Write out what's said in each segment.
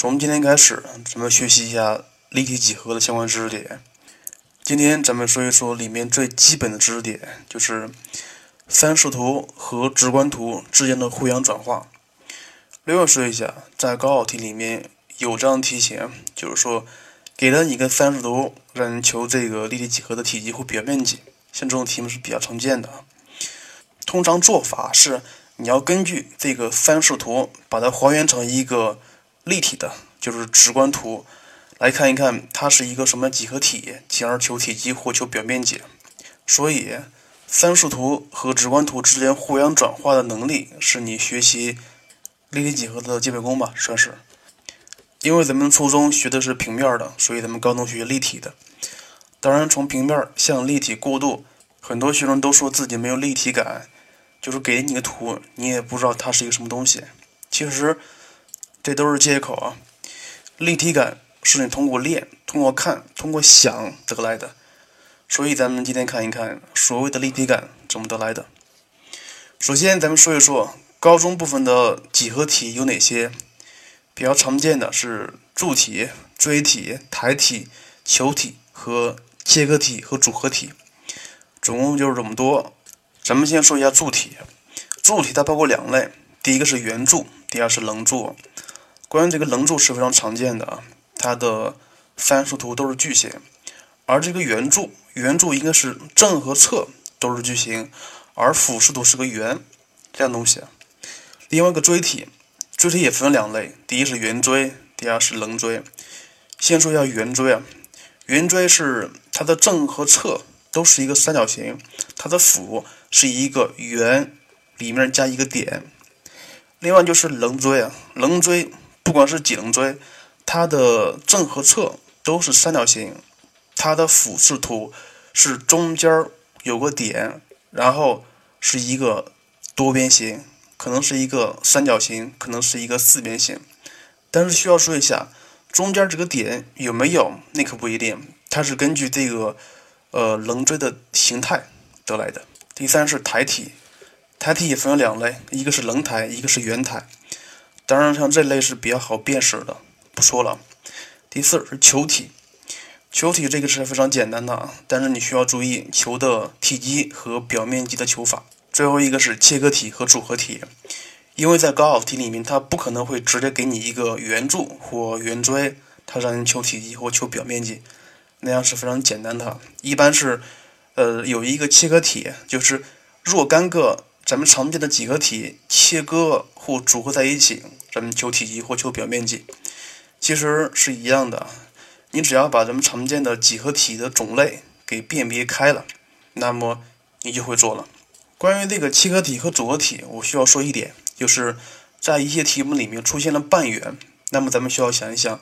从今天开始，咱们学习一下立体几何的相关知识点。今天咱们说一说里面最基本的知识点，就是三视图和直观图之间的互相转化。另外说一下，在高考题里面有这样题型，就是说给了你个三视图，让你求这个立体几何的体积或表面积。像这种题目是比较常见的。通常做法是，你要根据这个三视图，把它还原成一个。立体的，就是直观图，来看一看它是一个什么几何体，进而求体积或求表面积。所以，三视图和直观图之间互相转化的能力，是你学习立体几何的基本功吧，算是。因为咱们初中学的是平面的，所以咱们高中学立体的。当然，从平面向立体过渡，很多学生都说自己没有立体感，就是给你个图，你也不知道它是一个什么东西。其实。这都是借口啊！立体感是你通过练、通过看、通过想得来的。所以咱们今天看一看所谓的立体感怎么得来的。首先，咱们说一说高中部分的几何体有哪些。比较常见的是柱体、锥体、台体、球体和切割体和组合体，总共就是这么多。咱们先说一下柱体。柱体它包括两类，第一个是圆柱，第二是棱柱。关于这个棱柱是非常常见的啊，它的三视图都是矩形，而这个圆柱，圆柱应该是正和侧都是矩形，而俯视图是个圆这样东西。另外一个锥体，锥体也分两类，第一是圆锥，第二是棱锥。先说一下圆锥啊，圆锥是它的正和侧都是一个三角形，它的俯是一个圆里面加一个点。另外就是棱锥啊，棱锥。不管是几棱锥，它的正和侧都是三角形，它的俯视图是中间有个点，然后是一个多边形，可能是一个三角形，可能是一个四边形。但是需要说一下，中间这个点有没有，那可不一定，它是根据这个呃棱锥的形态得来的。第三是台体，台体也分为两类，一个是棱台，一个是圆台。当然，像这类是比较好辨识的，不说了。第四是球体，球体这个是非常简单的，但是你需要注意球的体积和表面积的求法。最后一个是切割体和组合体，因为在高考题里面，它不可能会直接给你一个圆柱或圆锥，它让你求体积或求表面积，那样是非常简单的。一般是，呃，有一个切割体，就是若干个。咱们常见的几何体切割或组合在一起，咱们求体积或求表面积，其实是一样的。你只要把咱们常见的几何体的种类给辨别开了，那么你就会做了。关于这个切割体和组合体，我需要说一点，就是在一些题目里面出现了半圆，那么咱们需要想一想，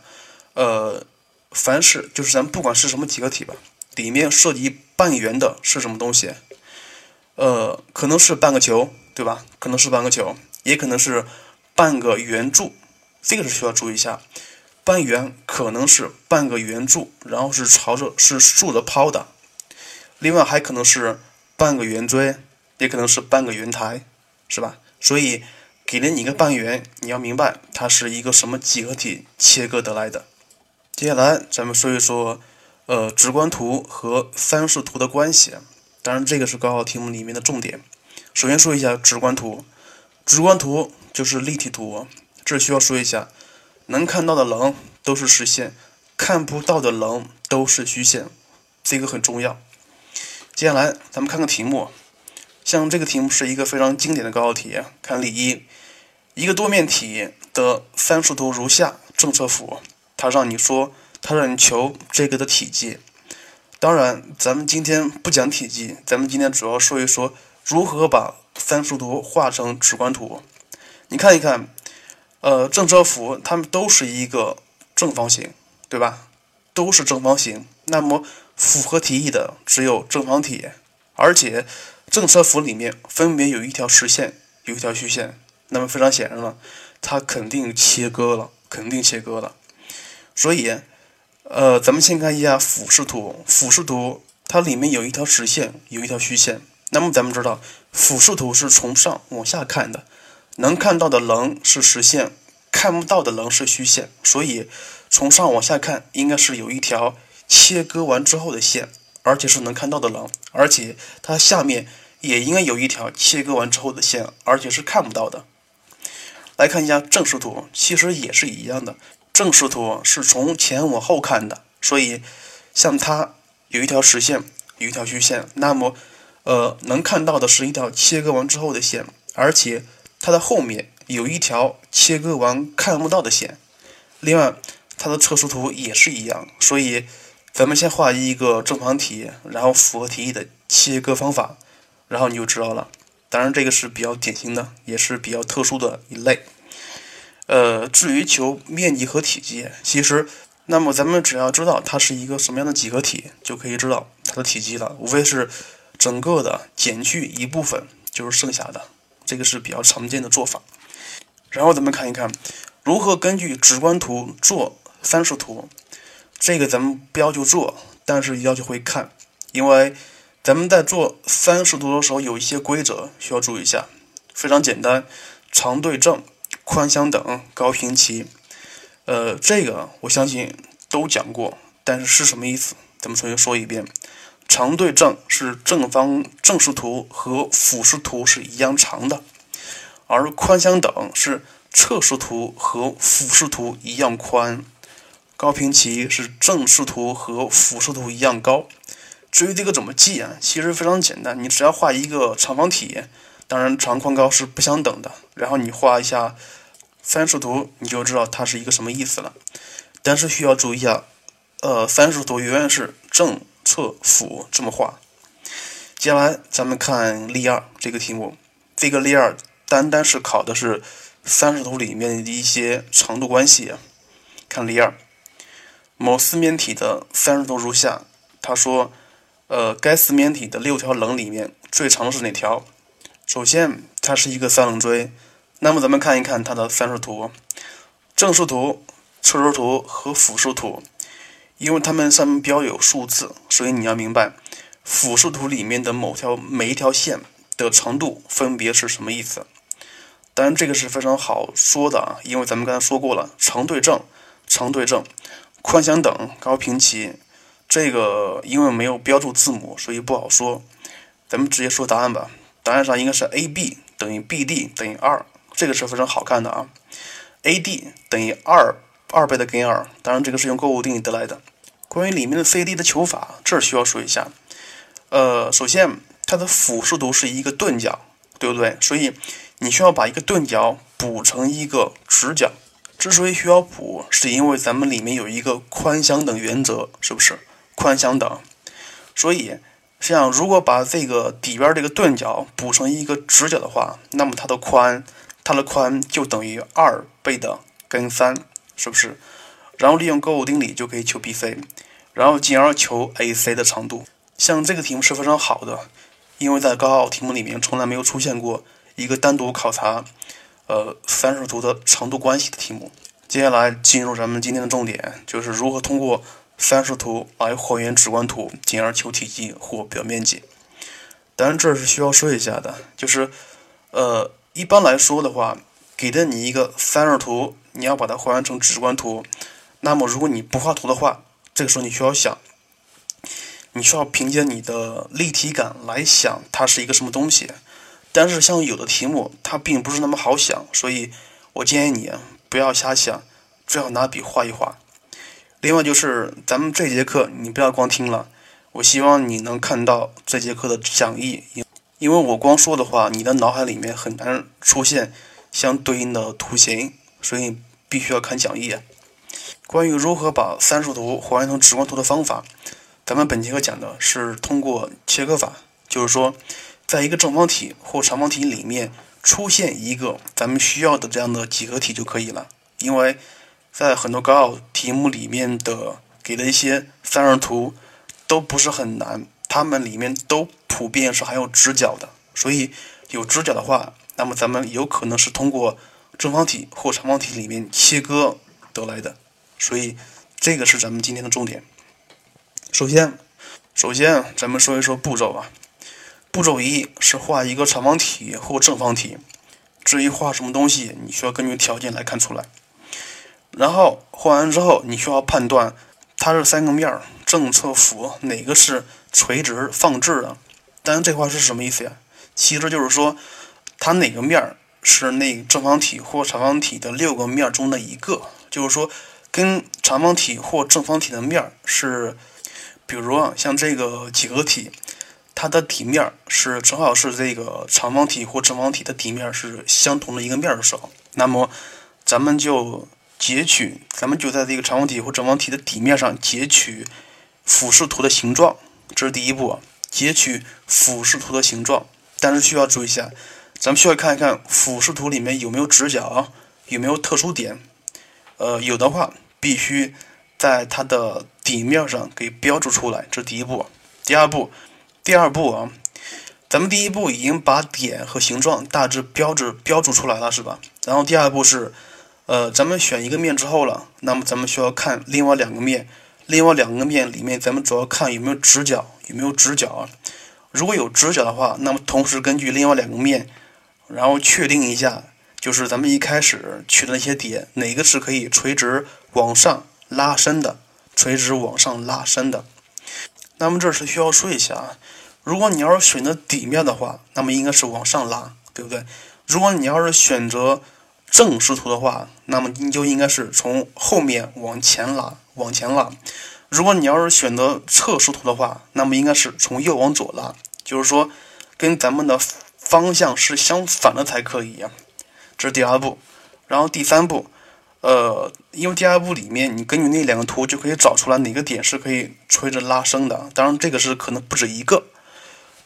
呃，凡是就是咱不管是什么几何体吧，里面涉及半圆的是什么东西？呃，可能是半个球，对吧？可能是半个球，也可能是半个圆柱，这个是需要注意一下。半圆可能是半个圆柱，然后是朝着是竖着抛的。另外还可能是半个圆锥，也可能是半个圆台，是吧？所以给了你一个半圆，你要明白它是一个什么几何体切割得来的。接下来咱们说一说，呃，直观图和三视图的关系。当然，这个是高考题目里面的重点。首先说一下直观图，直观图就是立体图，这需要说一下，能看到的棱都是实线，看不到的棱都是虚线，这个很重要。接下来咱们看个题目，像这个题目是一个非常经典的高考题，看例一，一个多面体的范式图如下，正侧幅，它让你说，它让你求这个的体积。当然，咱们今天不讲体积，咱们今天主要说一说如何把范式图画成直观图。你看一看，呃，正车幅它们都是一个正方形，对吧？都是正方形。那么符合题意的只有正方体，而且正车幅里面分别有一条实线，有一条虚线。那么非常显然了，它肯定切割了，肯定切割了。所以。呃，咱们先看一下俯视图。俯视图它里面有一条直线，有一条虚线。那么咱们知道，俯视图是从上往下看的，能看到的棱是实线，看不到的棱是虚线，所以从上往下看，应该是有一条切割完之后的线，而且是能看到的棱，而且它下面也应该有一条切割完之后的线，而且是看不到的。来看一下正视图，其实也是一样的。正视图是从前往后看的，所以像它有一条实线，有一条虚线，那么呃能看到的是一条切割完之后的线，而且它的后面有一条切割完看不到的线。另外，它的测试图也是一样，所以咱们先画一个正方体，然后符合题意的切割方法，然后你就知道了。当然，这个是比较典型的，也是比较特殊的一类。呃，至于求面积和体积，其实，那么咱们只要知道它是一个什么样的几何体，就可以知道它的体积了。无非是整个的减去一部分，就是剩下的。这个是比较常见的做法。然后咱们看一看，如何根据直观图做三视图。这个咱们不要求做，但是要求会看，因为。咱们在做三视图的时候，有一些规则需要注意一下，非常简单，长对正，宽相等，高平齐。呃，这个我相信都讲过，但是是什么意思？咱们重新说一遍：长对正是正方正视图和俯视图是一样长的，而宽相等是侧视图和俯视图一样宽，高平齐是正视图和俯视图一样高。至于这个怎么记啊？其实非常简单，你只要画一个长方体，当然长宽高是不相等的，然后你画一下三视图，你就知道它是一个什么意思了。但是需要注意啊，呃，三视图永远是正、侧、俯这么画。接下来咱们看例二这个题目，这个例二单单是考的是三视图里面的一些长度关系。看例二，某四面体的三视图如下，他说。呃，该四面体的六条棱里面最长的是哪条？首先，它是一个三棱锥。那么，咱们看一看它的三视图：正视图、侧视图和俯视图。因为它们上面标有数字，所以你要明白俯视图里面的某条每一条线的长度分别是什么意思。当然，这个是非常好说的啊，因为咱们刚才说过了，长对正，长对正，宽相等，高平齐。这个因为没有标注字母，所以不好说。咱们直接说答案吧。答案上应该是 AB 等于 BD 等于二，这个是非常好看的啊。AD 等于二二倍的根二，当然这个是用勾股定理得来的。关于里面的 CD 的求法，这儿需要说一下。呃，首先它的俯视图是一个钝角，对不对？所以你需要把一个钝角补成一个直角。之所以需要补，是因为咱们里面有一个宽相等原则，是不是？宽相等，所以像如果把这个底边这个钝角补成一个直角的话，那么它的宽，它的宽就等于二倍的根三，是不是？然后利用勾股定理就可以求 BC，然后进而求 AC 的长度。像这个题目是非常好的，因为在高考题目里面从来没有出现过一个单独考察呃三视图的长度关系的题目。接下来进入咱们今天的重点，就是如何通过。三视图来还原直观图，进而求体积或表面积。当然，这是需要说一下的，就是，呃，一般来说的话，给的你一个三视图，你要把它还原成直观图。那么，如果你不画图的话，这个时候你需要想，你需要凭借你的立体感来想它是一个什么东西。但是，像有的题目它并不是那么好想，所以我建议你不要瞎想，最好拿笔画一画。另外就是咱们这节课你不要光听了，我希望你能看到这节课的讲义，因为我光说的话，你的脑海里面很难出现相对应的图形，所以必须要看讲义。关于如何把三视图还原成直观图的方法，咱们本节课讲的是通过切割法，就是说，在一个正方体或长方体里面出现一个咱们需要的这样的几何体就可以了，因为。在很多高考题目里面的给的一些三视图都不是很难，它们里面都普遍是含有直角的，所以有直角的话，那么咱们有可能是通过正方体或长方体里面切割得来的，所以这个是咱们今天的重点。首先，首先咱们说一说步骤啊。步骤一是画一个长方体或正方体，至于画什么东西，你需要根据条件来看出来。然后画完之后，你需要判断它这三个面儿正侧幅哪个是垂直放置的。当然，这话是什么意思呀？其实就是说，它哪个面儿是那正方体或长方体的六个面中的一个，就是说，跟长方体或正方体的面是，比如啊，像这个几何体，它的底面是正好是这个长方体或正方体的底面是相同的一个面的时候，那么咱们就截取，咱们就在这个长方体或正方体的底面上截取俯视图的形状，这是第一步，截取俯视图的形状。但是需要注意一下，咱们需要看一看俯视图里面有没有直角，有没有特殊点。呃，有的话必须在它的底面上给标注出来，这是第一步。第二步，第二步啊，咱们第一步已经把点和形状大致标志标注出来了，是吧？然后第二步是，呃，咱们选一个面之后了，那么咱们需要看另外两个面，另外两个面里面咱们主要看有没有直角，有没有直角啊？如果有直角的话，那么同时根据另外两个面，然后确定一下，就是咱们一开始取的那些点，哪个是可以垂直往上拉伸的，垂直往上拉伸的。那么这是需要说一下啊，如果你要是选择底面的话，那么应该是往上拉，对不对？如果你要是选择正视图的话，那么你就应该是从后面往前拉，往前拉。如果你要是选择侧视图的话，那么应该是从右往左拉，就是说跟咱们的方向是相反的才可以呀。这是第二步，然后第三步，呃，因为第二步里面你根据那两个图就可以找出来哪个点是可以垂直拉升的。当然这个是可能不止一个。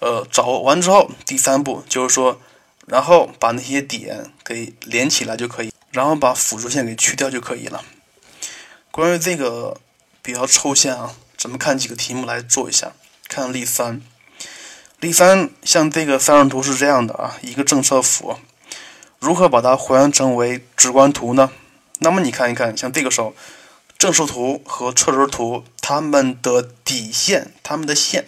呃，找完之后，第三步就是说，然后把那些点给连起来就可以，然后把辅助线给去掉就可以了。关于这个。比较抽象啊，咱们看几个题目来做一下。看例三，例三像这个三视图是这样的啊，一个正侧幅，如何把它还原成为直观图呢？那么你看一看，像这个时候，正视图和侧视图，它们的底线，它们的线，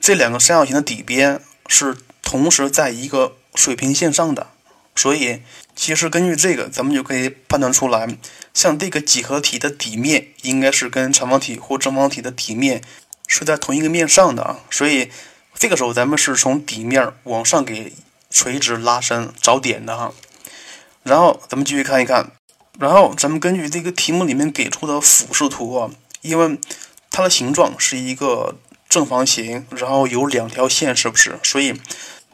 这两个三角形的底边是同时在一个水平线上的，所以。其实根据这个，咱们就可以判断出来，像这个几何体的底面应该是跟长方体或正方体的底面是在同一个面上的啊。所以这个时候咱们是从底面往上给垂直拉伸找点的哈。然后咱们继续看一看，然后咱们根据这个题目里面给出的俯视图啊，因为它的形状是一个正方形，然后有两条线，是不是？所以。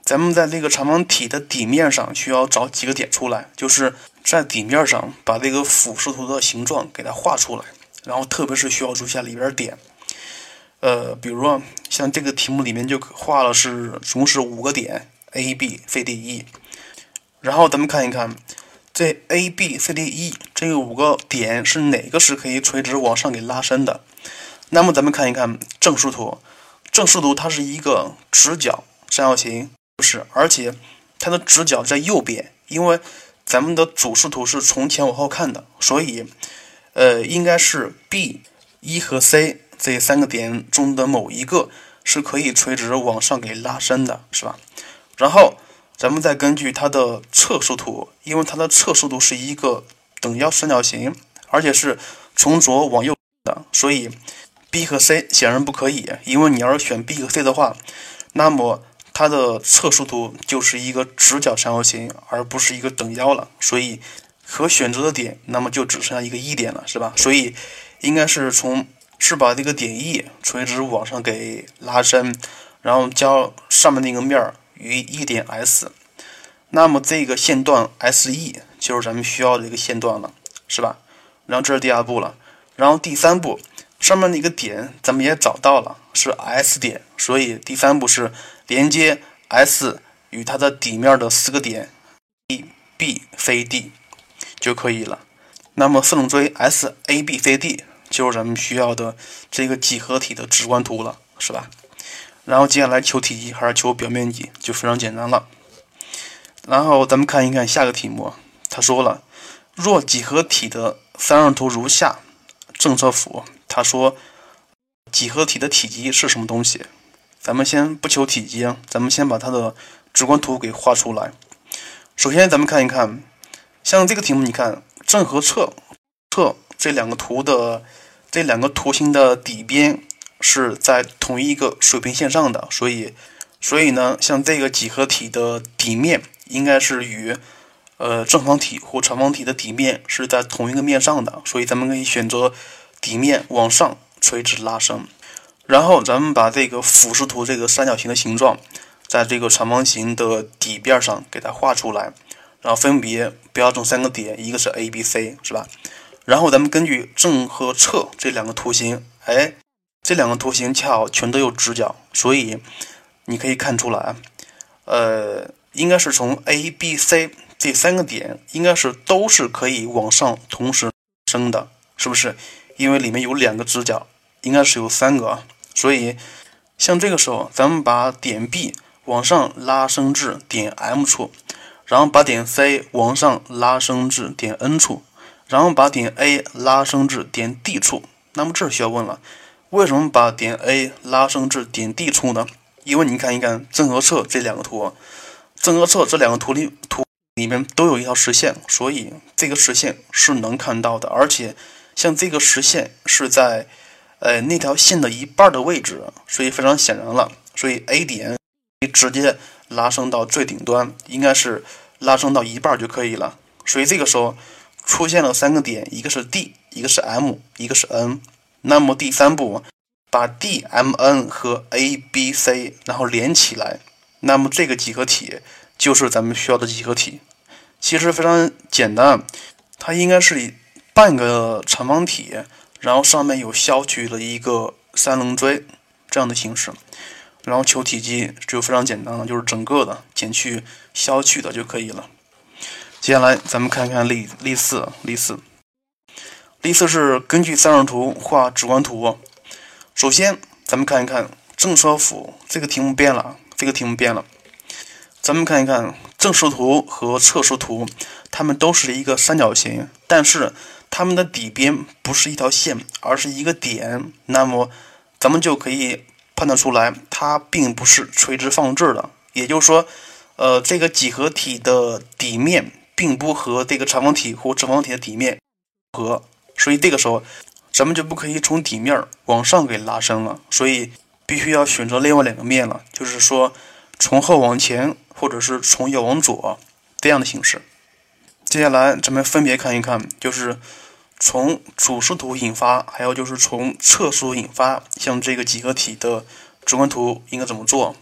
咱们在这个长方体的底面上需要找几个点出来，就是在底面上把这个俯视图的形状给它画出来，然后特别是需要注意下里边点，呃，比如说像这个题目里面就画了是总共是五个点 A、B、C、D、E，然后咱们看一看这 A、B、C、D、E 这五个点是哪个是可以垂直往上给拉伸的？那么咱们看一看正视图，正视图它是一个直角三角形。不是，而且它的直角在右边，因为咱们的主视图是从前往后看的，所以，呃，应该是 B、一和 C 这三个点中的某一个是可以垂直往上给拉伸的，是吧？然后咱们再根据它的侧视图，因为它的侧视图是一个等腰三角形，而且是从左往右的，所以 B 和 C 显然不可以，因为你要是选 B 和 C 的话，那么。它的侧视图就是一个直角三角形，而不是一个等腰了，所以可选择的点，那么就只剩下一个 E 点了，是吧？所以应该是从是把这个点 E 垂直往上给拉伸，然后将上面那个面儿与 E 点 S，那么这个线段 SE 就是咱们需要的一个线段了，是吧？然后这是第二步了，然后第三步上面那个点咱们也找到了，是 S 点，所以第三步是。连接 S 与它的底面的四个点 A、B、C、D 就可以了。那么四棱锥 S、A、B、C、D 就是咱们需要的这个几何体的直观图了，是吧？然后接下来求体积还是求表面积就非常简单了。然后咱们看一看下个题目，他说了，若几何体的三视图如下，正侧幅，他说几何体的体积是什么东西？咱们先不求体积，咱们先把它的直观图给画出来。首先，咱们看一看，像这个题目，你看正和侧，侧这两个图的这两个图形的底边是在同一个水平线上的，所以所以呢，像这个几何体的底面应该是与呃正方体或长方体的底面是在同一个面上的，所以咱们可以选择底面往上垂直拉升。然后咱们把这个俯视图这个三角形的形状，在这个长方形的底边上给它画出来，然后分别标正三个点，一个是 A、B、C，是吧？然后咱们根据正和侧这两个图形，哎，这两个图形恰好全都有直角，所以你可以看出来，呃，应该是从 A、B、C 这三个点，应该是都是可以往上同时升的，是不是？因为里面有两个直角，应该是有三个。所以，像这个时候，咱们把点 B 往上拉升至点 M 处，然后把点 C 往上拉升至点 N 处，然后把点 A 拉升至点 D 处。那么这需要问了，为什么把点 A 拉升至点 D 处呢？因为你看一看正和侧这两个图，正和侧这两个图里图里面都有一条实线，所以这个实线是能看到的。而且，像这个实线是在。呃，那条线的一半的位置，所以非常显然了。所以 A 点你直接拉升到最顶端，应该是拉升到一半就可以了。所以这个时候出现了三个点，一个是 D，一个是 M，一个是 N。那么第三步，把 D、M、N 和 A、B、C 然后连起来，那么这个几何体就是咱们需要的几何体。其实非常简单，它应该是以半个长方体。然后上面有削去了一个三棱锥这样的形式，然后求体积就非常简单了，就是整个的减去削去的就可以了。接下来咱们看看例例四，例四，例四是根据三视图画直观图。首先咱们看一看正车幅，这个题目变了，这个题目变了。咱们看一看正视图和侧视图，它们都是一个三角形，但是。它们的底边不是一条线，而是一个点，那么咱们就可以判断出来，它并不是垂直放置的。也就是说，呃，这个几何体的底面并不和这个长方体或正方体的底面合，所以这个时候咱们就不可以从底面往上给拉伸了，所以必须要选择另外两个面了，就是说从后往前，或者是从右往左这样的形式。接下来咱们分别看一看，就是从主视图引发，还有就是从侧视引发，像这个几何体的主观图应该怎么做？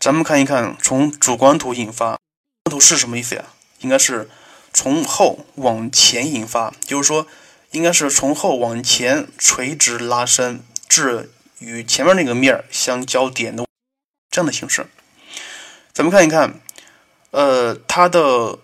咱们看一看，从主观图引发，图是什么意思呀？应该是从后往前引发，就是说，应该是从后往前垂直拉伸至与前面那个面相交点的这样的形式。咱们看一看，呃，它的。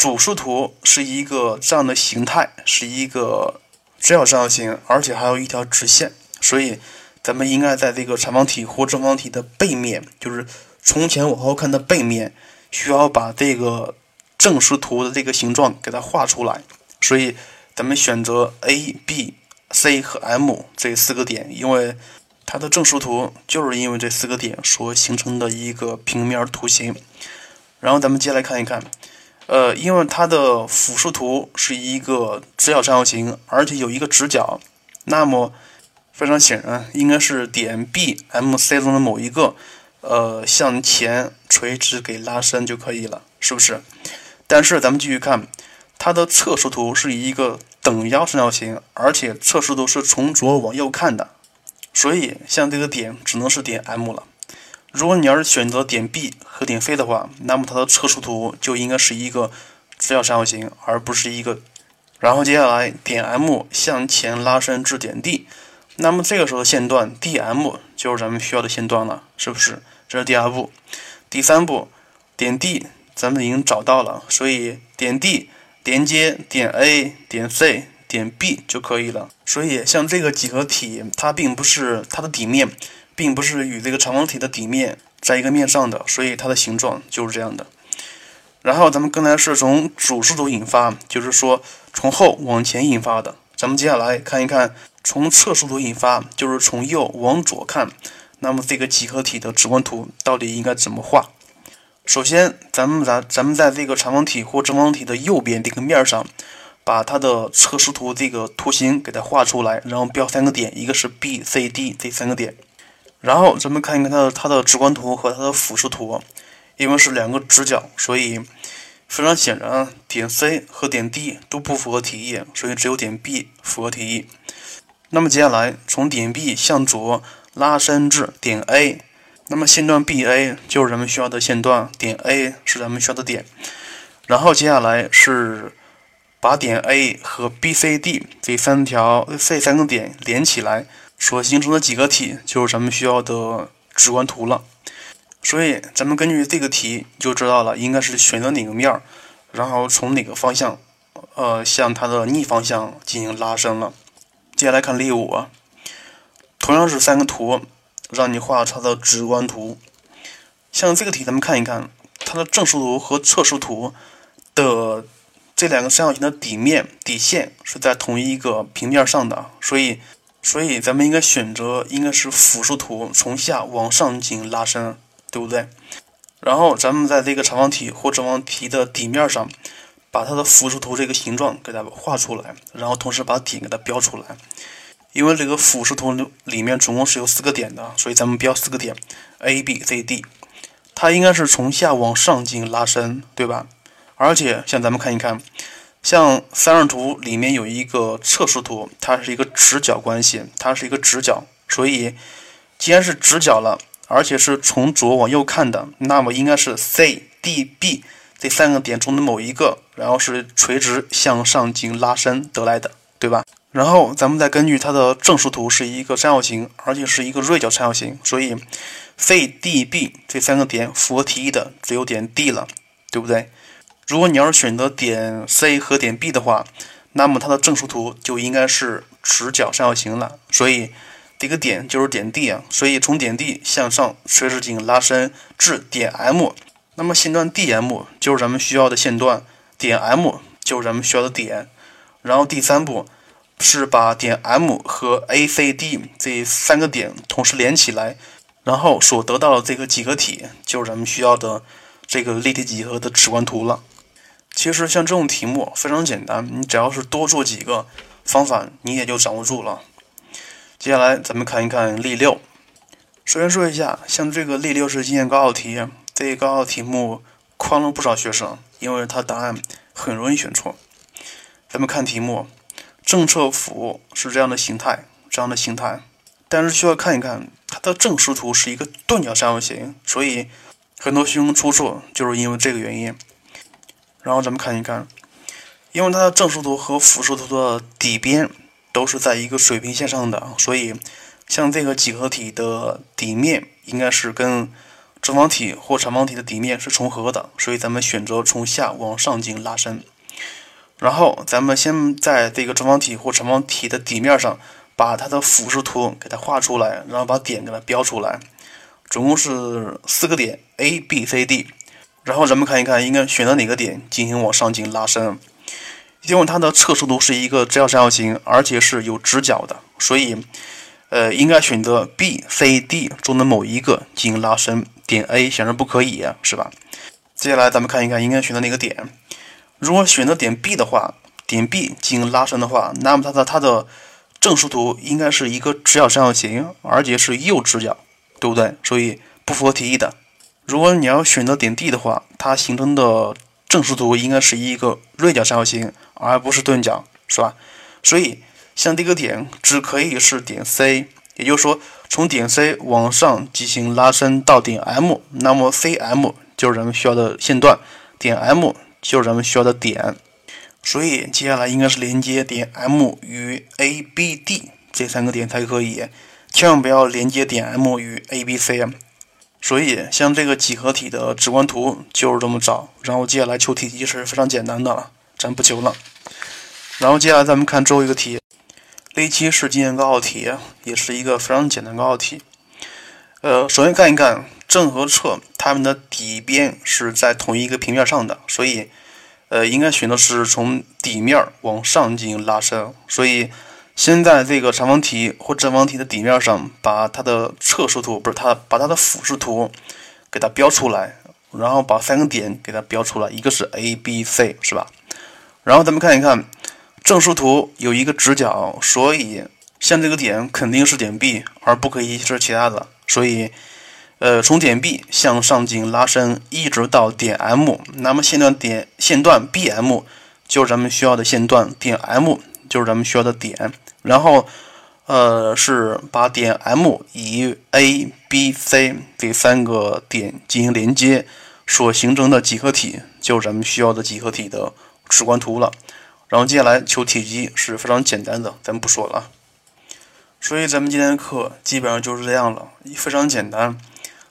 主视图是一个这样的形态，是一个直角三角形，而且还有一条直线，所以咱们应该在这个长方体或正方体的背面，就是从前往后看的背面，需要把这个正视图的这个形状给它画出来。所以咱们选择 A、B、C 和 M 这四个点，因为它的正视图就是因为这四个点所形成的一个平面图形。然后咱们接下来看一看。呃，因为它的俯视图是一个直角三角形，而且有一个直角，那么非常显然应该是点 B、M、C 中的某一个，呃，向前垂直给拉伸就可以了，是不是？但是咱们继续看，它的侧视图是一个等腰三角形，而且侧视图是从左往右看的，所以像这个点只能是点 M 了。如果你要是选择点 B 和点 C 的话，那么它的侧视图就应该是一个直角三角形，而不是一个。然后接下来点 M 向前拉伸至点 D，那么这个时候的线段 DM 就是咱们需要的线段了，是不是？这是第二步。第三步，点 D 咱们已经找到了，所以点 D 连接点 A、点 C、点 B 就可以了。所以像这个几何体，它并不是它的底面。并不是与这个长方体的底面在一个面上的，所以它的形状就是这样的。然后咱们刚才是从主视图引发，就是说从后往前引发的。咱们接下来看一看从侧视图引发，就是从右往左看。那么这个几何体的直观图到底应该怎么画？首先，咱们咱咱们在这个长方体或正方体的右边这个面上把它的测试图这个图形给它画出来，然后标三个点，一个是 B、C、D 这三个点。然后咱们看一看它的它的直观图和它的俯视图，因为是两个直角，所以非常显然啊，点 C 和点 D 都不符合题意，所以只有点 B 符合题意。那么接下来从点 B 向左拉伸至点 A。那么线段 BA 就是咱们需要的线段，点 A 是咱们需要的点，然后接下来是把点 A 和 BCD 这三条这三个点连起来所形成的几个体，就是咱们需要的直观图了。所以咱们根据这个题就知道了，应该是选择哪个面儿，然后从哪个方向，呃，向它的逆方向进行拉伸了。接下来看例五，同样是三个图。让你画它的直观图，像这个题，咱们看一看它的正视图和侧视图的这两个三角形的底面底线是在同一个平面上的，所以，所以咱们应该选择应该是俯视图，从下往上进行拉伸，对不对？然后咱们在这个长方体或正方体的底面上，把它的俯视图这个形状给它画出来，然后同时把点给它标出来。因为这个俯视图里面总共是有四个点的，所以咱们标四个点，A、B、C、D，它应该是从下往上进行拉伸，对吧？而且像咱们看一看，像三视图里面有一个侧视图，它是一个直角关系，它是一个直角，所以既然是直角了，而且是从左往右看的，那么应该是 C、D、B 这三个点中的某一个，然后是垂直向上进行拉伸得来的，对吧？然后咱们再根据它的正视图是一个三角形，而且是一个锐角三角形，所以 C、D、B 这三个点符合题意的只有点 D 了，对不对？如果你要是选择点 C 和点 B 的话，那么它的正视图就应该是直角三角形了，所以这个点就是点 D 啊。所以从点 D 向上垂直进行拉伸至点 M，那么线段 DM 就是咱们需要的线段，点 M 就是咱们需要的点，然后第三步。是把点 M 和 ACD 这三个点同时连起来，然后所得到的这个几何体就是咱们需要的这个立体几何的直观图了。其实像这种题目非常简单，你只要是多做几个方法，你也就掌握住了。接下来咱们看一看例六。首先说一下，像这个例六是今年高考题，这一高考题目诓了不少学生，因为它答案很容易选错。咱们看题目。正侧幅是这样的形态，这样的形态，但是需要看一看它的正视图是一个钝角三角形，所以很多学生出错就是因为这个原因。然后咱们看一看，因为它的正视图和俯视图的底边都是在一个水平线上的，所以像这个几何体的底面应该是跟正方体或长方体的底面是重合的，所以咱们选择从下往上进行拉伸。然后咱们先在这个正方体或长方体的底面上，把它的俯视图给它画出来，然后把点给它标出来，总共是四个点 A、B、C、D。然后咱们看一看，应该选择哪个点进行往上进行拉伸。因为它的侧视图是一个直角三角形，而且是有直角的，所以，呃，应该选择 B、C、D 中的某一个进行拉伸。点 A 显然不可以，是吧？接下来咱们看一看，应该选择哪个点。如果选择点 B 的话，点 B 进行拉伸的话，那么它的它的正视图应该是一个直角三角形，而且是右直角，对不对？所以不符合题意的。如果你要选择点 D 的话，它形成的正视图应该是一个锐角三角形，而不是钝角，是吧？所以像这个点只可以是点 C，也就是说从点 C 往上进行拉伸到点 M，那么 CM 就是咱们需要的线段，点 M。就是咱们需要的点，所以接下来应该是连接点 M 与 A、B、D 这三个点才可以，千万不要连接点 M 与 A、B、C 啊。所以像这个几何体的直观图就是这么找，然后接下来求体积是非常简单的了，咱不求了。然后接下来咱们看最后一个题，例七是今年高考题，也是一个非常简单高考题。呃，首先看一看。正和侧，它们的底边是在同一个平面上的，所以，呃，应该选的是从底面往上进行拉伸。所以，先在这个长方体或正方体的底面上，把它的侧视图不是它，把它的俯视图给它标出来，然后把三个点给它标出来，一个是 A、B、C，是吧？然后咱们看一看正视图有一个直角，所以像这个点肯定是点 B，而不可以是其他的。所以，呃，从点 B 向上进行拉伸，一直到点 M，那么线段点线段 BM 就是咱们需要的线段，点 M 就是咱们需要的点。然后，呃，是把点 M 以 A、B、C 这三个点进行连接，所形成的几何体就是咱们需要的几何体的直观图了。然后接下来求体积是非常简单的，咱们不说了。所以咱们今天的课基本上就是这样了，非常简单，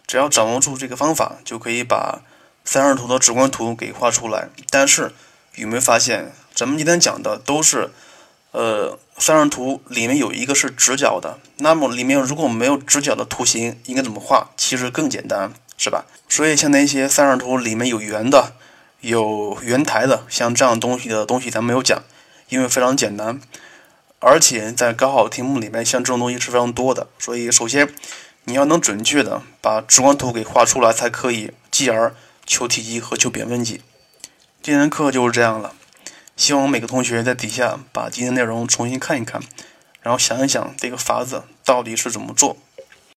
只要掌握住这个方法，就可以把三视图的直观图给画出来。但是有没有发现，咱们今天讲的都是，呃，三视图里面有一个是直角的，那么里面如果没有直角的图形，应该怎么画？其实更简单，是吧？所以像那些三视图里面有圆的。有圆台的，像这样东西的东西咱没有讲，因为非常简单，而且在高考题目里面，像这种东西是非常多的，所以首先你要能准确的把直观图给画出来才可以，继而求体积和求扁分积。今天课就是这样了，希望每个同学在底下把今天内容重新看一看，然后想一想这个法子到底是怎么做。